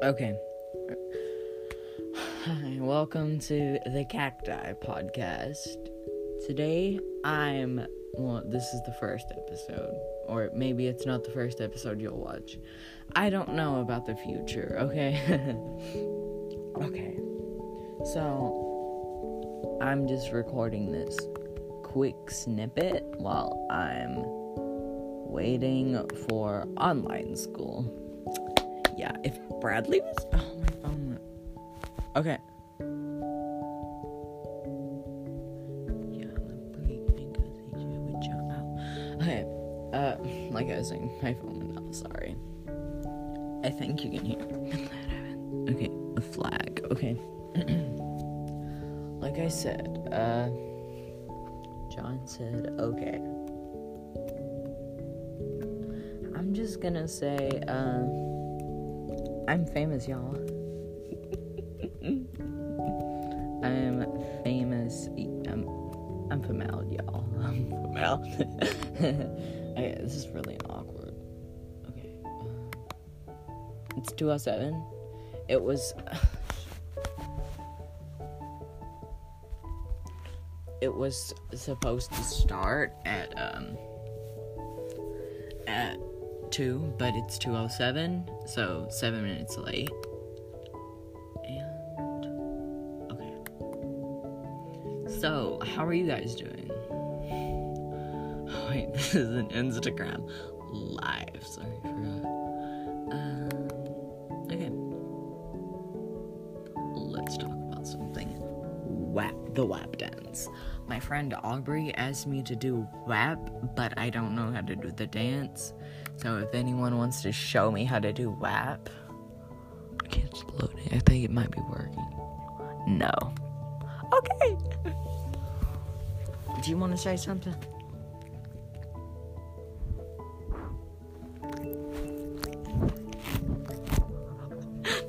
Okay. Hi, welcome to the Cacti Podcast. Today, I'm. Well, this is the first episode. Or maybe it's not the first episode you'll watch. I don't know about the future, okay? okay. So, I'm just recording this quick snippet while I'm waiting for online school. Yeah, if Bradley was. Oh, my phone. Okay. Yeah, the break because he would jump out. Okay, uh, like I was saying, my phone went out, sorry. I think you can hear. Okay, a flag, okay. like I said, uh, John said, okay. I'm just gonna say, uh, I'm famous, y'all. I'm famous. I'm, I'm famous, y'all. I'm famous. okay, this is really awkward. Okay. Uh, it's 207. It was. it was supposed to start at, um. At 2, but it's 207, so 7 minutes late. And. Okay. So, how are you guys doing? Oh, Wait, this is an Instagram live. Sorry, I forgot. Um, okay. Let's talk about something. WAP, the WAP dance. My friend Aubrey asked me to do WAP, but I don't know how to do the dance. So if anyone wants to show me how to do WAP, okay, it's loading. I think it might be working. No. Okay. Do you want to say something?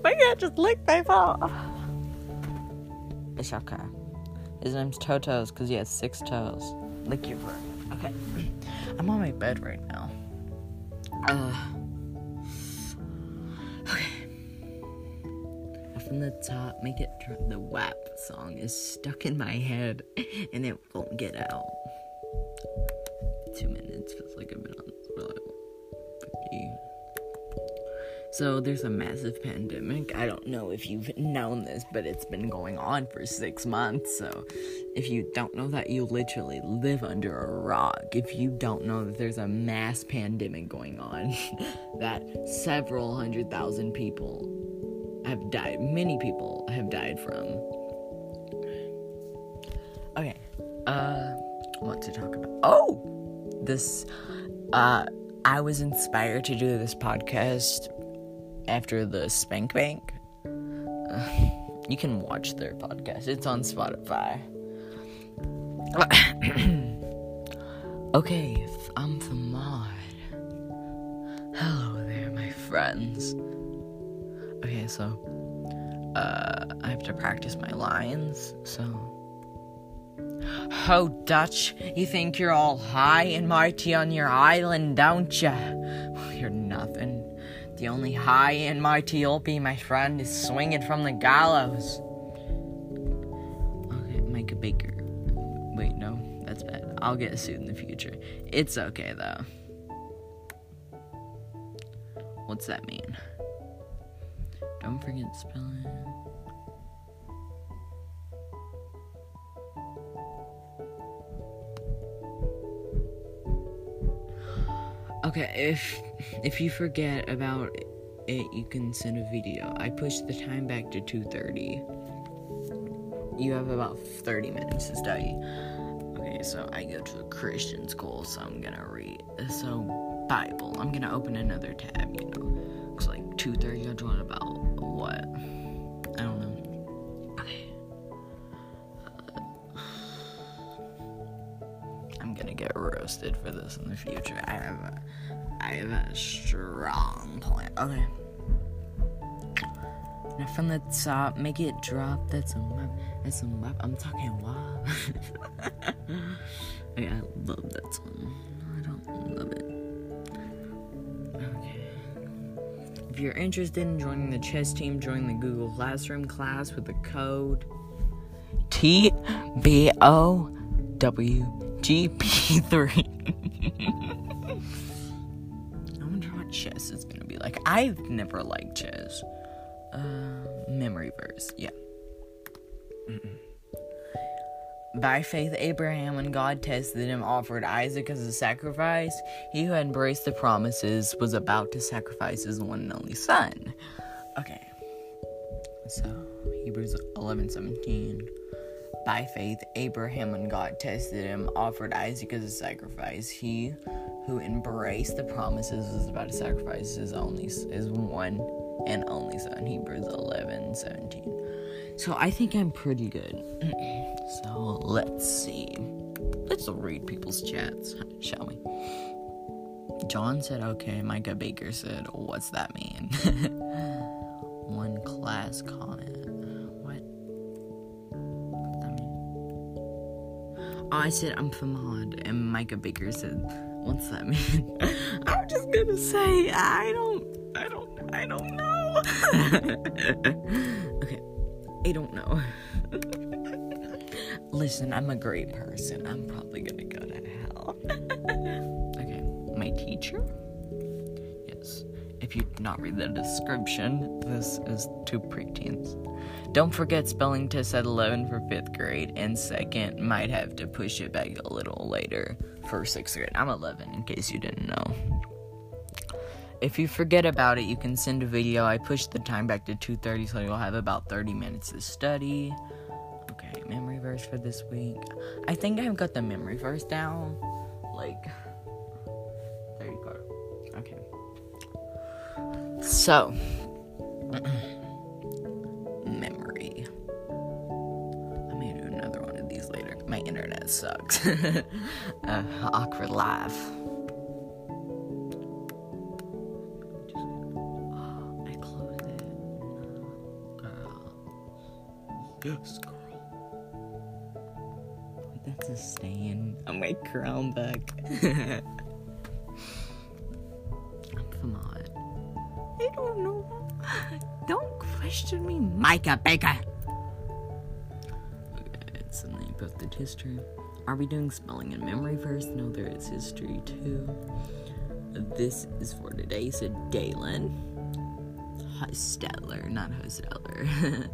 My cat just licked my phone. It's okay. His name's Totos because he has six toes. Lick your foot. Okay. I'm on my bed right now. Uh, okay. From the top, make it tr- the WAP song is stuck in my head and it won't get out. Two minutes feels like I've been on this for like 50. So there's a massive pandemic. I don't know if you've known this, but it's been going on for six months. So if you don't know that, you literally live under a rock. If you don't know that there's a mass pandemic going on, that several hundred thousand people have died, many people have died from. Okay, uh, what to talk about? Oh, this, uh, I was inspired to do this podcast after the Spank Bank. Uh, you can watch their podcast. It's on Spotify. okay, I'm the mod. Hello there, my friends. Okay, so uh I have to practice my lines, so Oh, Dutch, you think you're all high and mighty on your island, don't ya? The only high in my you'll my friend, is swinging from the gallows. Okay, a baker. Wait, no, that's bad. I'll get sued in the future. It's okay, though. What's that mean? Don't forget spelling. Okay, if if you forget about it, you can send a video. I pushed the time back to 2:30. You have about 30 minutes to study. Okay, so I go to a Christian school, so I'm gonna read. So Bible. I'm gonna open another tab. You know, looks like 2:30. You're doing about what? I don't know. I'm gonna get roasted for this in the future. I have a, I have a strong plan. Okay. Now from the top, make it drop. That's a map. That's a map. I'm talking wow. okay, I love that song. I don't love it. Okay. If you're interested in joining the chess team, join the Google Classroom class with the code T B O W G P 3 I've never liked chess. Uh, memory verse, yeah. Mm-mm. By faith, Abraham, when God tested him, offered Isaac as a sacrifice. He who had embraced the promises was about to sacrifice his one and only son. Okay. So, Hebrews 11 17. By faith, Abraham, when God tested him, offered Isaac as a sacrifice. He who embraced the promises was about to sacrifice his only his one and only son. Hebrews 11 17. So I think I'm pretty good. so let's see. Let's read people's chats, shall we? John said, okay. Micah Baker said, what's that mean? One class comment. I said, I'm Famad. And Micah Baker said, what's that mean? I'm just gonna say, I don't, I don't, I don't know. okay. I don't know. Listen, I'm a great person. I'm probably gonna go to hell. okay, my teacher? If you did not read the description, this is two preteens. Don't forget spelling test at 11 for 5th grade, and second, might have to push it back a little later for 6th grade. I'm 11, in case you didn't know. If you forget about it, you can send a video. I pushed the time back to 2:30 so you'll have about 30 minutes to study. Okay, memory verse for this week. I think I've got the memory verse down. Like So, memory. I may do another one of these later. My internet sucks. uh, awkward laugh. Yes, girl. Wait, that's a stain on my crown back. Micah Baker. Okay, it's in the posted history. Are we doing spelling and memory first? No, there is history too. This is for today, so Dalen. Hosteller, not Hosteller.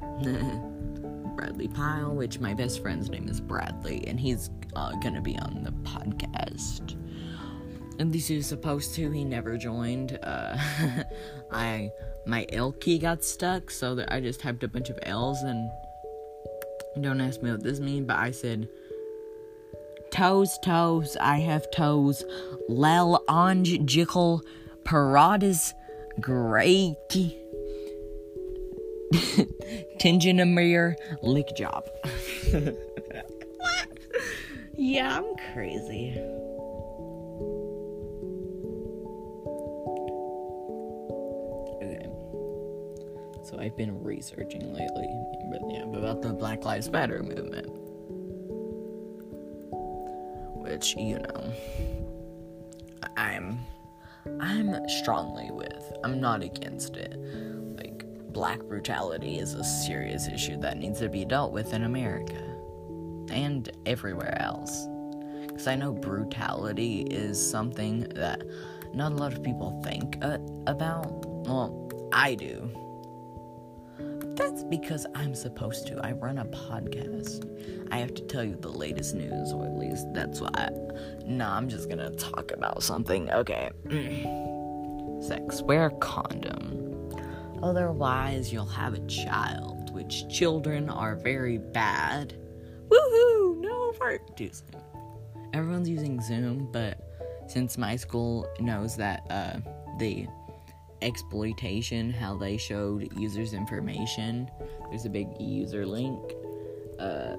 Bradley Pyle, which my best friend's name is Bradley, and he's uh, gonna be on the podcast. And this is supposed to, he never joined. Uh, I my L key got stuck, so that I just typed a bunch of L's and don't ask me what this means, but I said toes, toes, I have toes. Lel onj jickle parades great. Tinginamir lick job. Yeah, I'm crazy. I've been researching lately, but yeah, about the Black Lives Matter movement. Which, you know, I'm I'm strongly with. I'm not against it. Like, black brutality is a serious issue that needs to be dealt with in America and everywhere else. Because I know brutality is something that not a lot of people think uh, about. Well, I do. That's because I'm supposed to. I run a podcast. I have to tell you the latest news, or at least that's why. Nah, I'm just gonna talk about something. Okay. Sex. Wear a condom. Otherwise, you'll have a child, which children are very bad. Woohoo! No juicing. Everyone's using Zoom, but since my school knows that uh, the exploitation, how they showed users' information. There's a big user link. Uh,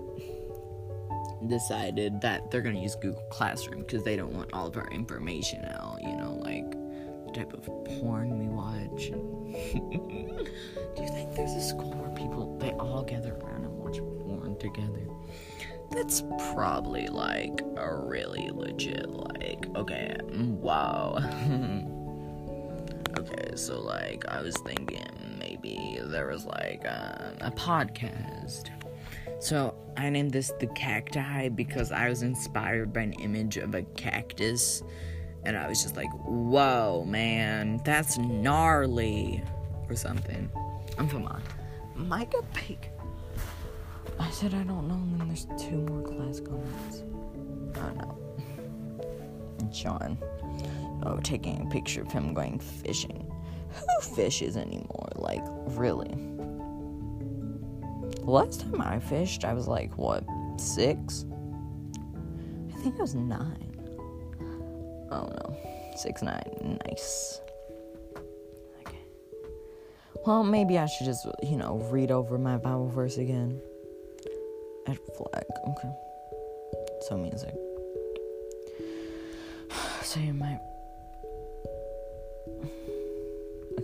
decided that they're gonna use Google Classroom because they don't want all of our information out. You know, like the type of porn we watch. Do you think there's a school where people they all gather around and watch porn together? That's probably like a really legit like okay, wow. okay, so like I was thinking maybe there was like um, a podcast. So I named this the cacti because I was inspired by an image of a cactus. And I was just like, whoa, man, that's gnarly. Or something. I'm from on. Micah Peak. I said I don't know, and then there's two more class comments. I oh no. John. Oh, taking a picture of him going fishing. Who fishes anymore? Like, really? Last time I fished, I was like, what, six? I think I was nine. Oh no. Six, nine. Nice. Okay. Well, maybe I should just, you know, read over my Bible verse again. At flag. Okay. So music. So you might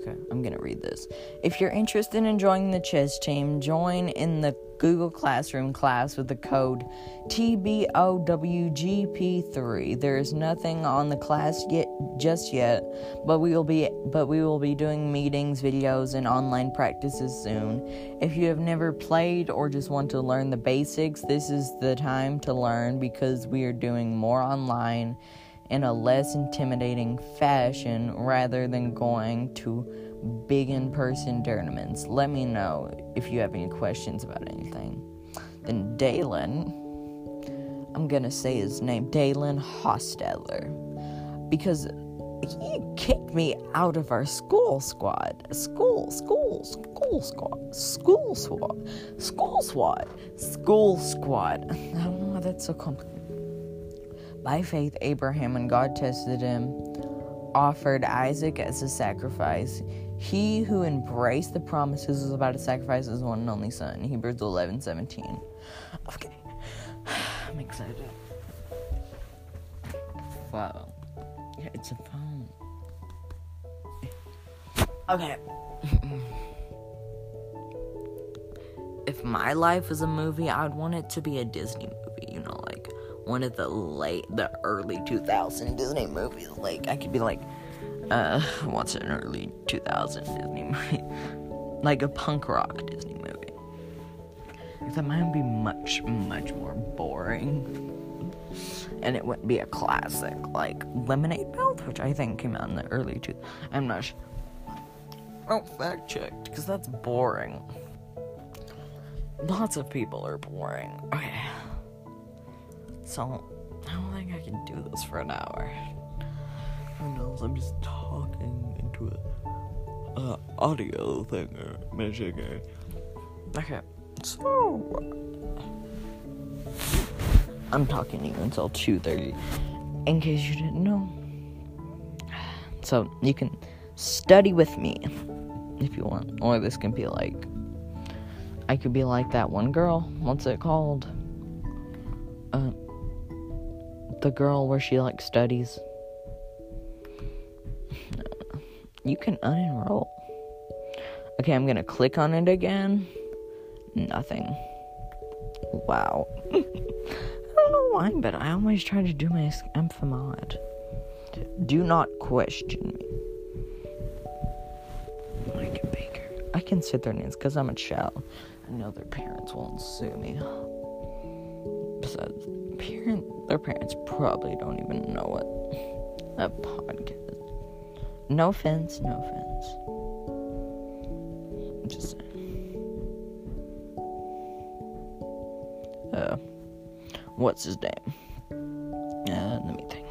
Okay, I'm gonna read this. If you're interested in joining the chess team, join in the Google Classroom class with the code TBOWGP3. There is nothing on the class yet just yet, but we will be but we will be doing meetings, videos, and online practices soon. If you have never played or just want to learn the basics, this is the time to learn because we are doing more online in a less intimidating fashion rather than going to big in person tournaments. Let me know if you have any questions about anything. Then Dalen, I'm gonna say his name, Dalen Hostetler, because he kicked me out of our school squad. School, school, school squad, school squad, school squad, school squad. I don't know why that's so complicated. By faith, Abraham, when God tested him, offered Isaac as a sacrifice. He who embraced the promises was about to sacrifice his one and only son. Hebrews 11 17. Okay. I'm excited. Wow. Yeah, it's a phone. Okay. if my life was a movie, I'd want it to be a Disney movie, you know, one of the late, the early 2000 Disney movies. Like, I could be like, uh, what's an early 2000 Disney movie? like a punk rock Disney movie. That might be much, much more boring. And it wouldn't be a classic like Lemonade Mouth, which I think came out in the early two. I'm not sure. Oh, fact checked, because that's boring. Lots of people are boring. Okay. So, I don't think I can do this for an hour. Who knows? I'm just talking into a uh, audio thing or magic. Okay, so I'm talking to you until 2:30, in case you didn't know. So you can study with me if you want, or this can be like I could be like that one girl. What's it called? The girl where she like studies. You can unenroll. Okay, I'm gonna click on it again. Nothing. Wow. I don't know why, but I always try to do my mod. Do not question me. Mike Baker. I can sit their names because I'm a child. I know their parents won't sue me. Besides, parent, their parents probably don't even know what a podcast. No offense, no offense. Just saying. Uh, what's his name? Uh, let me think.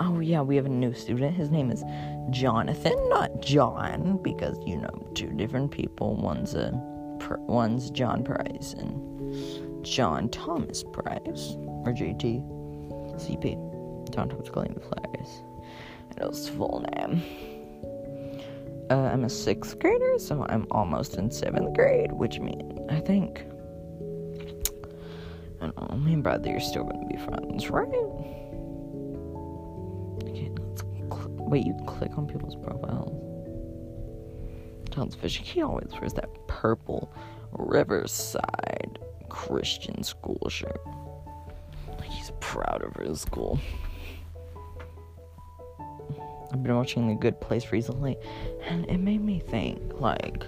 Oh yeah, we have a new student. His name is Jonathan, not John, because you know two different people. One's a one's John Price and John Thomas Price, or JT, CP, John Thomas Clayton Price. I know his full name. Uh, I'm a sixth grader, so I'm almost in seventh grade, which means I think. I don't know, me and Bradley are still gonna be friends, right? Okay, let's cl- wait. You click on people's profiles. Tom's fishing. He always wears that purple Riverside Christian school shirt. He's proud of his school. I've been watching The Good Place recently, and it made me think, like,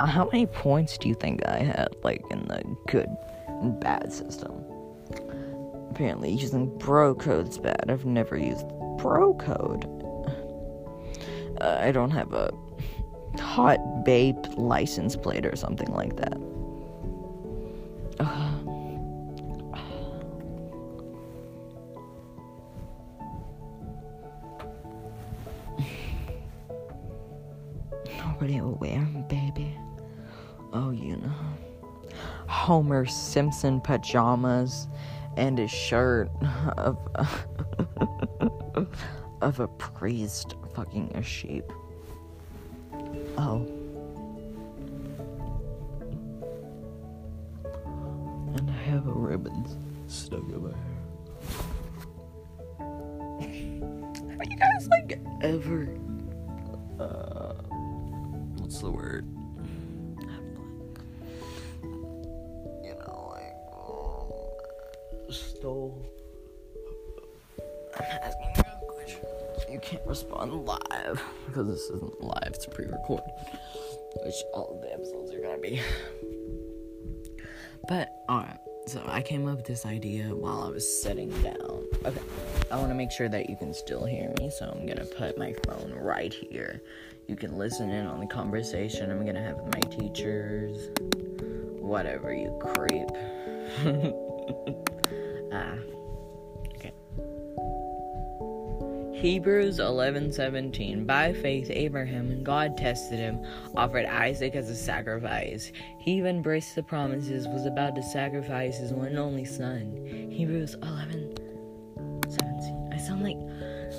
how many points do you think I had, like, in the good and bad system? Apparently, using bro code's bad. I've never used bro code. Uh, I don't have a hot babe license plate or something like that. Nobody will wear baby. Oh, you know. Homer Simpson pajamas and a shirt of of a priest fucking a sheep. Oh. I came up with this idea while I was sitting down. Okay. I wanna make sure that you can still hear me, so I'm gonna put my phone right here. You can listen in on the conversation I'm gonna have with my teachers. Whatever, you creep. ah. Hebrews 11:17 By faith Abraham God tested him offered Isaac as a sacrifice. He even embraced the promises was about to sacrifice his one and only son. Hebrews 11:17 I sound like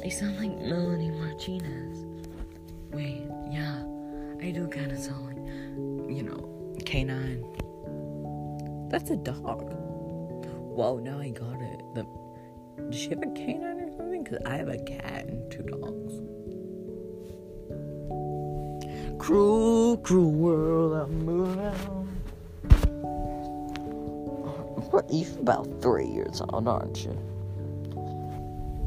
I sound like Melanie Martinez. Wait, yeah. I do kind of sound like you know, K9. That's a dog. Whoa, now I got it. The does she have a canine Because I have a cat and two dogs. Cruel, cruel world, I'm moving. What? You're about three years old, aren't you?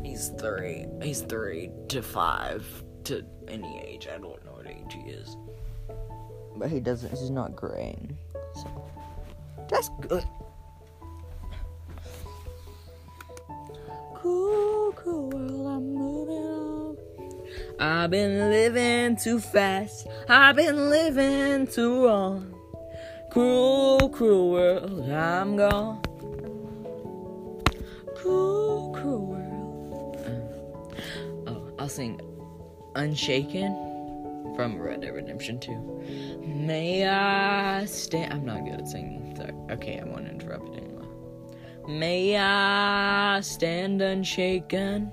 He's three. He's three to five to any age. I don't know what age he is. But he doesn't, he's not graying. So. That's good. I've been living too fast, I've been living too long. Cruel, cruel world, I'm gone. Cruel, cruel world. Oh, I'll sing Unshaken from Red Dead Redemption 2. May I stand. I'm not good at singing. Sorry. Okay, I won't interrupt it. May I stand unshaken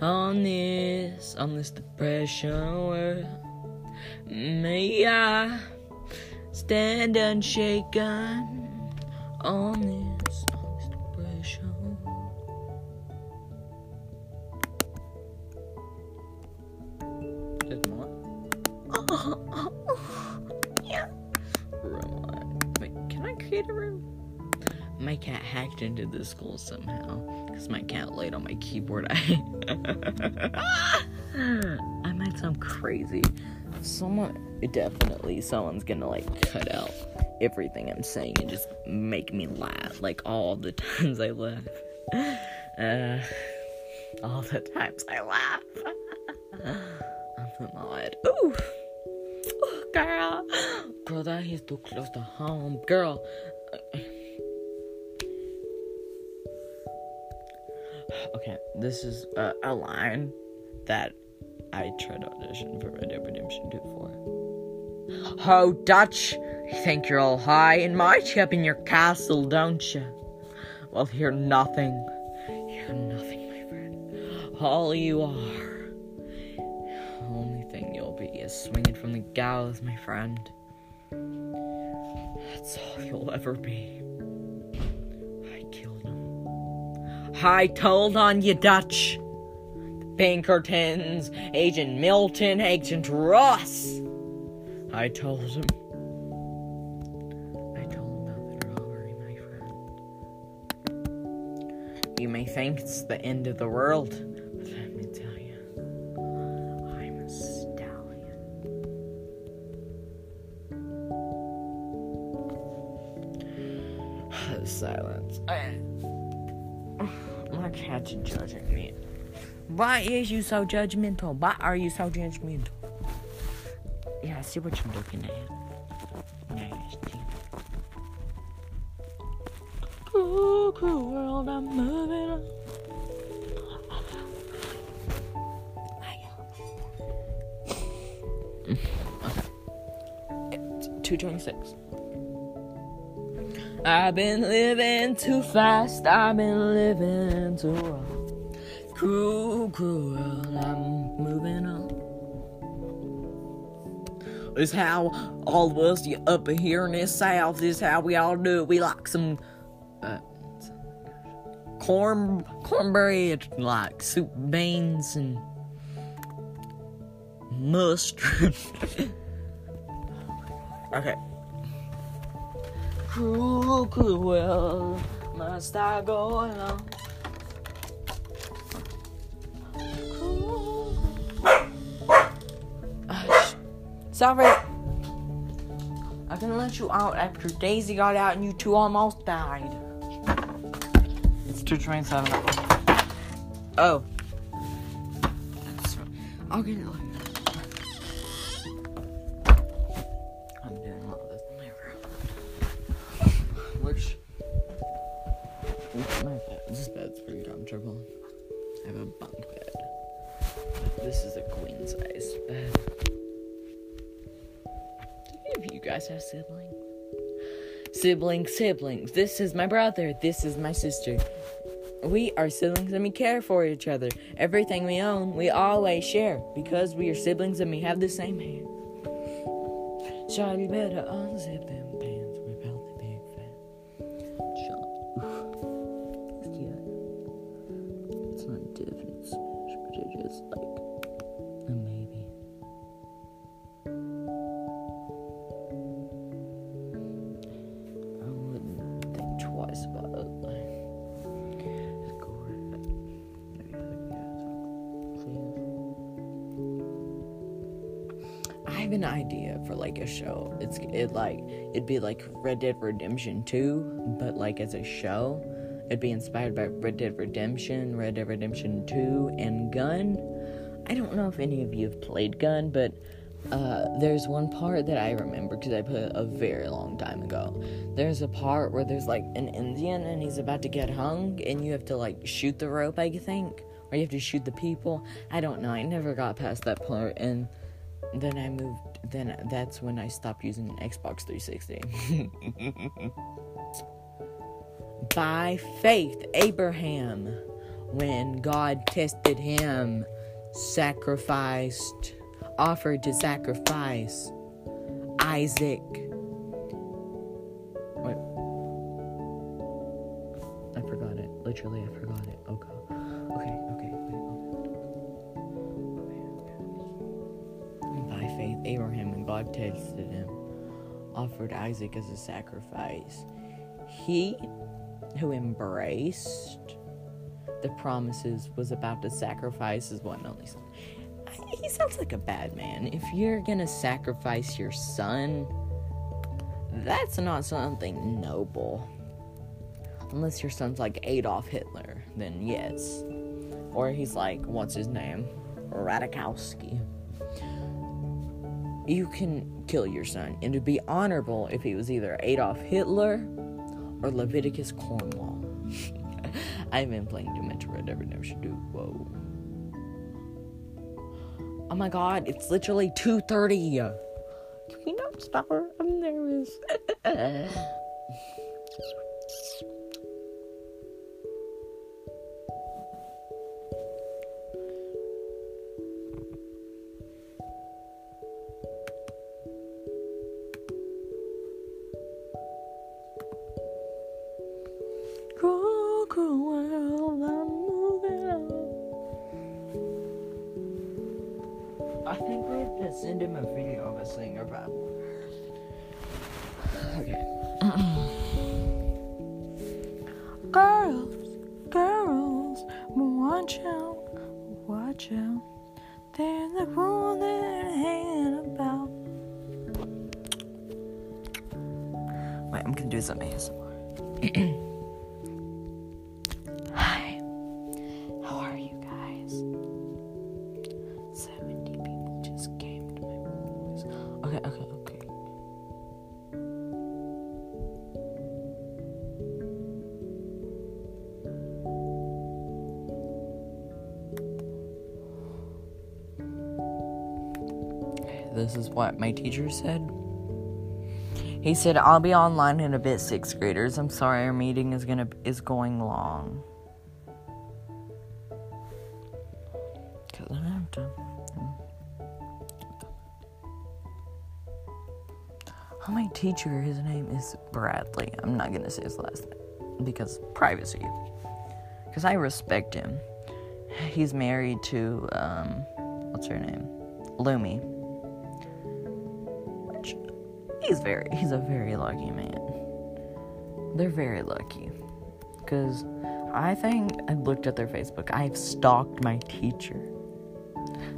on this, on this depression world. May I stand unshaken on this, the school somehow because my cat laid on my keyboard. I I might sound crazy. Someone definitely someone's gonna like cut out everything I'm saying and just make me laugh like all the times I laugh. Uh, all the times I laugh. I'm not. Ooh. Ooh, girl. Girl, that is too close to home. Girl. Okay, this is a line that I tried to audition for Red Dead Redemption 2 for. Oh, Dutch, you think you're all high and mighty up in your castle, don't you? Well, you're nothing. You're nothing, my friend. All you are. The only thing you'll be is swinging from the gallows, my friend. That's all you'll ever be. I told on you, Dutch. Pinkertons, Agent Milton, Agent Ross. I told him. I told him about the robbery, my friend. You may think it's the end of the world, cat's judging me. Why is you so judgmental? Why are you so judgmental? Yeah, I see what you're looking at. Nasty. Cool, cool world, I'm moving on. It's 226. I've been living too fast, I've been living too wrong. Cruel, cruel, I'm moving on. It's how all of us up here in this south, this how we all do it. We like some uh, corn cornbread, like soup beans and mustard. okay. Cruel, cruel, must I go. Ah, Sorry. I can let you out after Daisy got out and you two almost died. It's 227. Oh. I'll get it later. Comfortable. I have a bunk bed. This is a queen size bed. Do any of you guys have siblings? Siblings, siblings. This is my brother. This is my sister. We are siblings and we care for each other. Everything we own, we always share because we are siblings and we have the same hair. Shawty better unzip them be like Red Dead Redemption 2, but like as a show. It'd be inspired by Red Dead Redemption, Red Dead Redemption 2, and Gun. I don't know if any of you have played Gun, but uh, there's one part that I remember because I put it a very long time ago. There's a part where there's like an Indian and he's about to get hung, and you have to like shoot the rope, I think, or you have to shoot the people. I don't know. I never got past that part, and then I moved. Then that's when I stopped using an Xbox 360. By faith, Abraham, when God tested him, sacrificed, offered to sacrifice Isaac. Wait. I forgot it. Literally, I forgot it. Oh, okay, okay. okay. Abraham, and God tested him, offered Isaac as a sacrifice. He who embraced the promises was about to sacrifice his one and only son. He sounds like a bad man. If you're gonna sacrifice your son, that's not something noble. Unless your son's like Adolf Hitler, then yes. Or he's like, what's his name? Radikowski. You can kill your son, and it'd be honorable if he was either Adolf Hitler or Leviticus Cornwall. I've been playing much Red Dead Redemption 2. Whoa. Oh my god, it's literally 2.30. Can we not stop her? I'm nervous. I'm gonna do some ASMR. Hi, how are you guys? 70 people just came to my voice. Okay, okay, okay. This is what my teacher said. He said, "I'll be online in a bit, sixth graders. I'm sorry, our meeting is gonna is going long." Cause I have to. Oh, my teacher, his name is Bradley. I'm not gonna say his last name because privacy. Because I respect him. He's married to um, what's her name, Lumi. He's very he's a very lucky man. They're very lucky. Because I think I looked at their Facebook. I've stalked my teacher.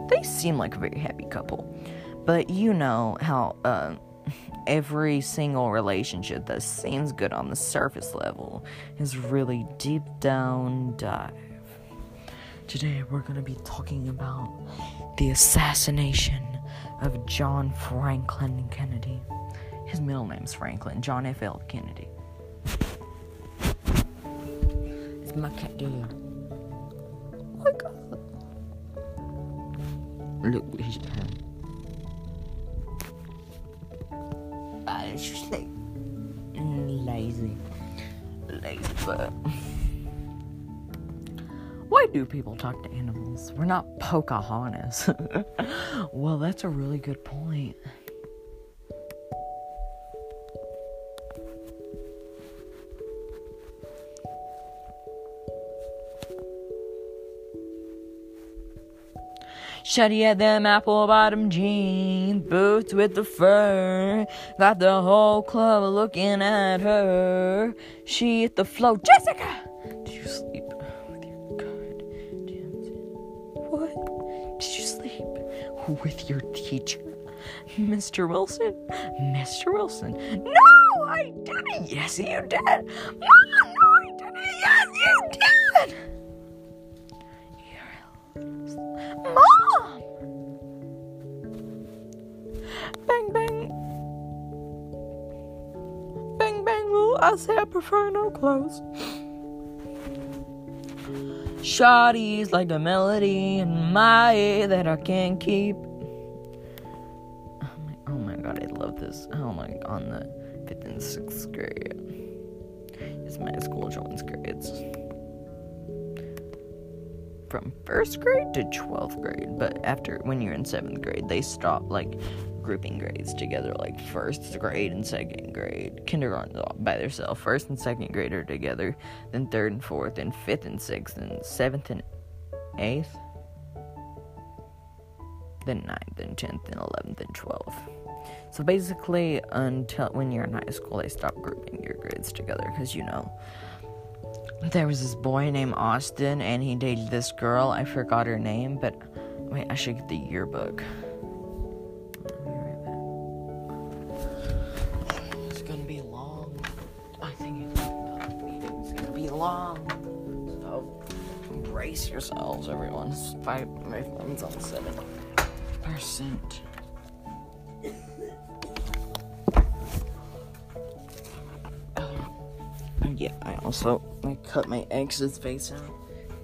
They seem like a very happy couple. But you know how uh, every single relationship that seems good on the surface level is really deep down dive. Today we're going to be talking about the assassination of John Franklin Kennedy. His middle name's Franklin, John F. L. Kennedy. It's my cat there. Oh my god. Look what he's done. Ah, it's just like lazy. Lazy but why do people talk to animals? We're not Pocahontas. well, that's a really good point. Shawty had them apple bottom jeans, boots with the fur. Got the whole club looking at her. She hit the flow. Jessica! Did you sleep with your guardians? What? Did you sleep with your teacher? Mr. Wilson? Mr. Wilson? No, I didn't. Yes, you did. Mom, no, I didn't. Yes, you did. I say I prefer no clothes. Shawty's like a melody in my ear that I can't keep. Oh my, oh my god, I love this. Oh my, on the fifth and sixth grade. It's my school joins grades from first grade to 12th grade but after when you're in seventh grade they stop like grouping grades together like first grade and second grade kindergarten's all by themselves first and second grade are together then third and fourth and fifth and sixth and seventh and eighth then ninth and tenth and eleventh and twelfth so basically until when you're in high school they stop grouping your grades together because you know there was this boy named Austin, and he dated this girl. I forgot her name, but wait, I should get the yearbook. Brace yourselves, everyone. Five, my phone's on seven percent. yeah, I also I cut my ex's face out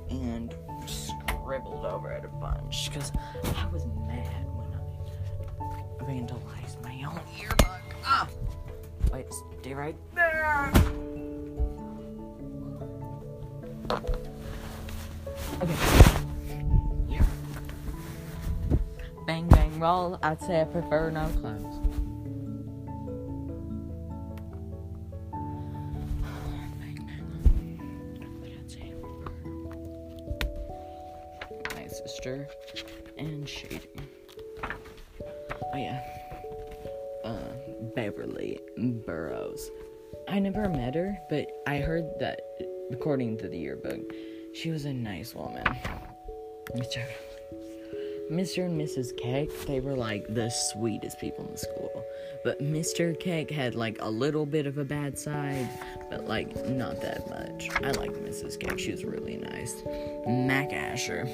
and scribbled over it a bunch because I was mad when I vandalized my own yearbook. Ah! Wait, stay right I'd say I prefer no clothes. My sister and Shady. Oh yeah. Uh, Beverly Burrows. I never met her, but I heard that according to the yearbook, she was a nice woman. Mr. Mr. and Mrs. Keck, they were like the sweetest people in the school. But Mr. Keck had like a little bit of a bad side, but like not that much. I liked Mrs. Keck, she was really nice. Mac Asher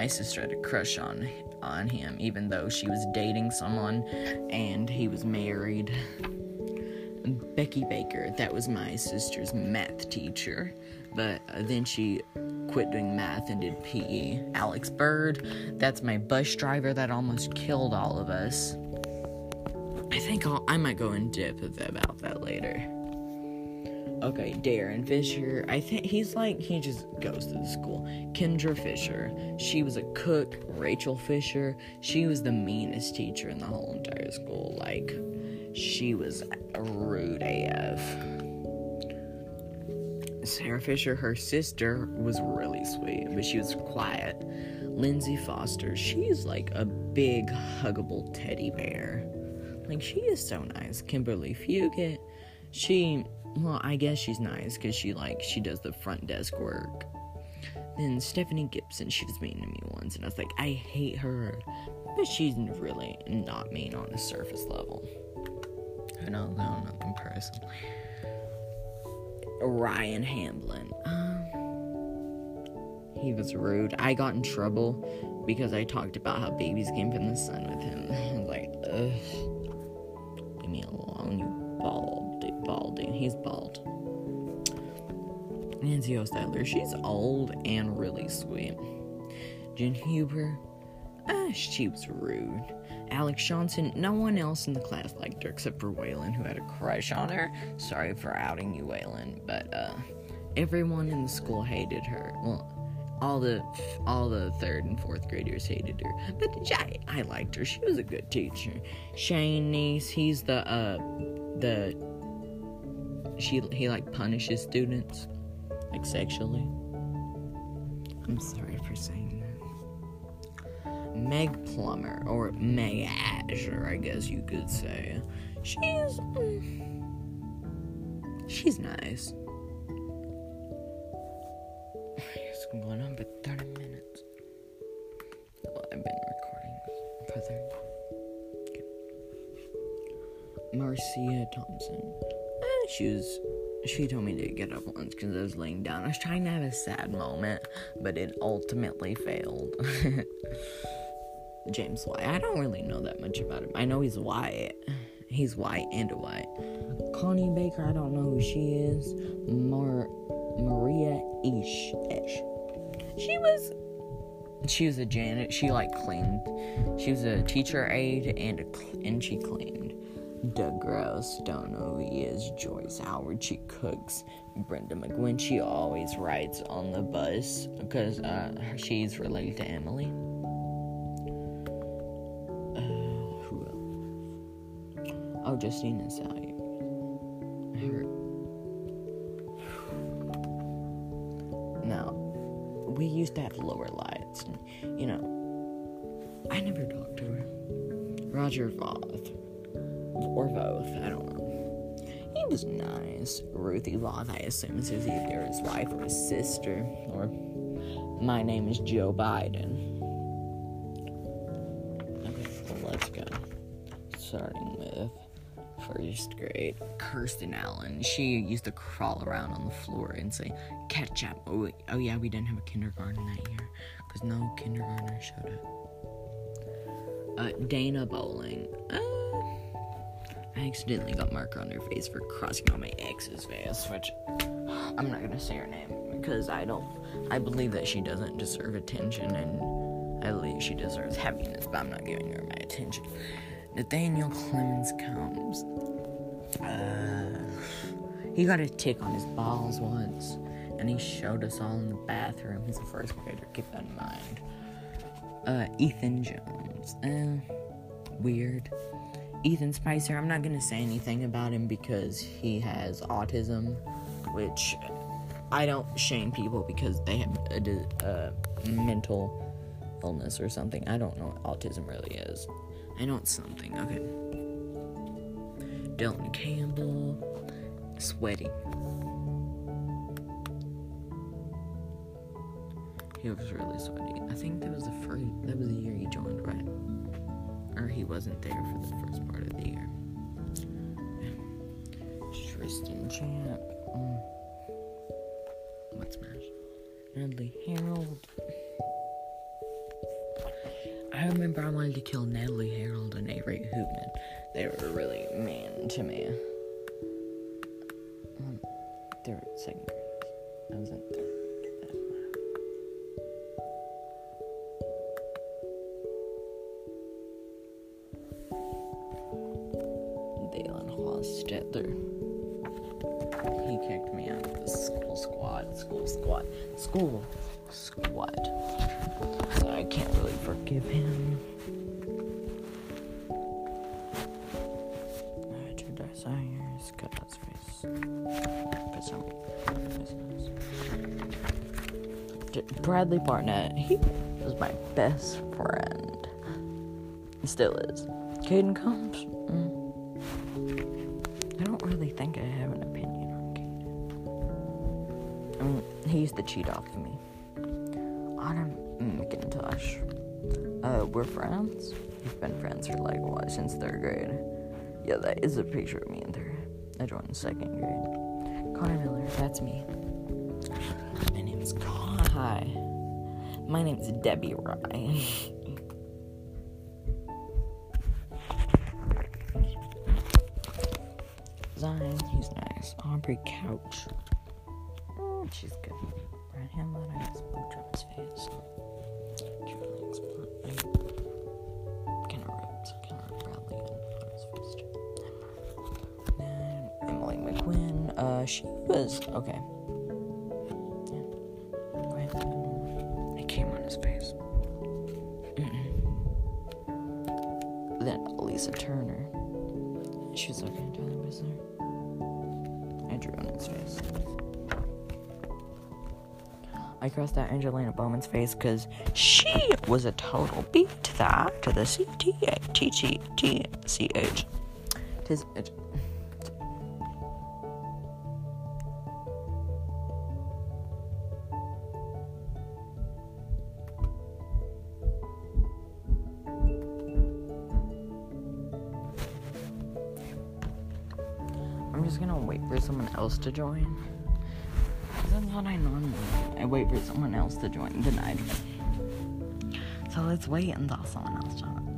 my sister had a crush on on him, even though she was dating someone and he was married. Becky Baker, that was my sister's math teacher, but uh, then she quit doing math and did PE. Alex Bird, that's my bus driver that almost killed all of us. I think I'll, I might go in depth about that later. Okay, Darren Fisher. I think he's like he just goes to the school. Kendra Fisher. She was a cook. Rachel Fisher. She was the meanest teacher in the whole entire school. Like, she was rude AF. Sarah Fisher, her sister, was really sweet, but she was quiet. Lindsay Foster, she's like a big, huggable teddy bear. Like, she is so nice. Kimberly Fugit, she, well, I guess she's nice because she, like, she does the front desk work. Then Stephanie Gibson, she was mean to me once, and I was like, I hate her. But she's really not mean on a surface level. I don't know nothing personally. Ryan Hamblin. Um, he was rude. I got in trouble because I talked about how babies came from the sun with him. Like, ugh. Leave me alone, you bald, balding. He's bald. Nancy O'Styler, she's old and really sweet. Jen Huber, uh, she was rude. Alex Johnson, no one else in the class liked her except for Waylon, who had a crush on her. Sorry for outing you, Waylon, but uh, everyone in the school hated her. Well, all the all the third and fourth graders hated her, but I, I liked her. She was a good teacher. Shane Neese, he's the uh the she he like punishes students like sexually. I'm sorry for saying. Meg Plummer, or Meg Asher, I guess you could say. She's. mm, she's nice. It's going on for 30 minutes. Well, I've been recording for 30 okay. Marcia Thompson. Eh, she was she told me to get up once because I was laying down. I was trying to have a sad moment, but it ultimately failed. James White. I don't really know that much about him. I know he's white. He's white and white. Connie Baker, I don't know who she is. Mar- Maria Ish. Ish. She was. She was a janitor. She like cleaned. She was a teacher aide and a cl- and she cleaned. Doug Gross, don't know who he is. Joyce Howard, she cooks. Brenda McGuinn, she always rides on the bus because uh, she's related to Emily. Else? Oh, Justina Salyer. Her. Now, we used to have lower lights, and you know, I never talked to her. Roger Voth or both. I don't know. He was nice. Ruthie Voth, I assume, is either his wife or his sister. Or my name is Joe Biden. Okay, well, let's go. Starting first grade, Kirsten Allen. She used to crawl around on the floor and say, ketchup. Oh, oh yeah, we didn't have a kindergarten that year because no kindergartner showed up. Uh, Dana Bowling. Uh, I accidentally got marker on her face for crossing out my ex's face, which I'm not gonna say her name because I don't. I believe that she doesn't deserve attention, and I believe she deserves happiness, but I'm not giving her my attention. Nathaniel Clemens comes. Uh, he got a tick on his balls once, and he showed us all in the bathroom. He's a first grader. Keep that in mind. Uh, Ethan Jones. Uh, weird. Ethan Spicer, I'm not gonna say anything about him because he has autism, which I don't shame people because they have a, a mental illness or something. I don't know what autism really is. I know it's something. Okay. Dylan Campbell, sweaty. He was really sweaty. I think that was the first. That was the year he joined, right? Or he wasn't there for the first part of the year. Tristan Champ. Mm. What's Smash? Natalie Harold remember I wanted to kill Natalie Harold and Avery Hoopman. They were really mean to me. They're second Desires, some Bradley Barnett, he was my best friend. He still is. Caden Combs, mm. I don't really think I have an opinion on Caden. I mean, he used to cheat off of me. Autumn McIntosh. Uh, we're friends. We've been friends for like what since third grade. Yeah, that is a picture of me in third. I joined in second grade. Connor Miller, that's me. My name's Con. Hi. My name's Debby Ryan. Zion, he's nice. Aubrey Couch. Mm, she's good. Brad Hamlin, I have smooch on his face. Julie Uh, she was okay. Yeah. Wait. It came on his face. Mm-mm. Then Lisa Turner. She was okay. Tyler Whistler. I drew on his face. I crossed out Angelina Bowman's face because she was a total beat to the to the C T A T T T C H. Tis it. To join. That's what I normally do. I wait for someone else to join, then. So let's wait until someone else joins.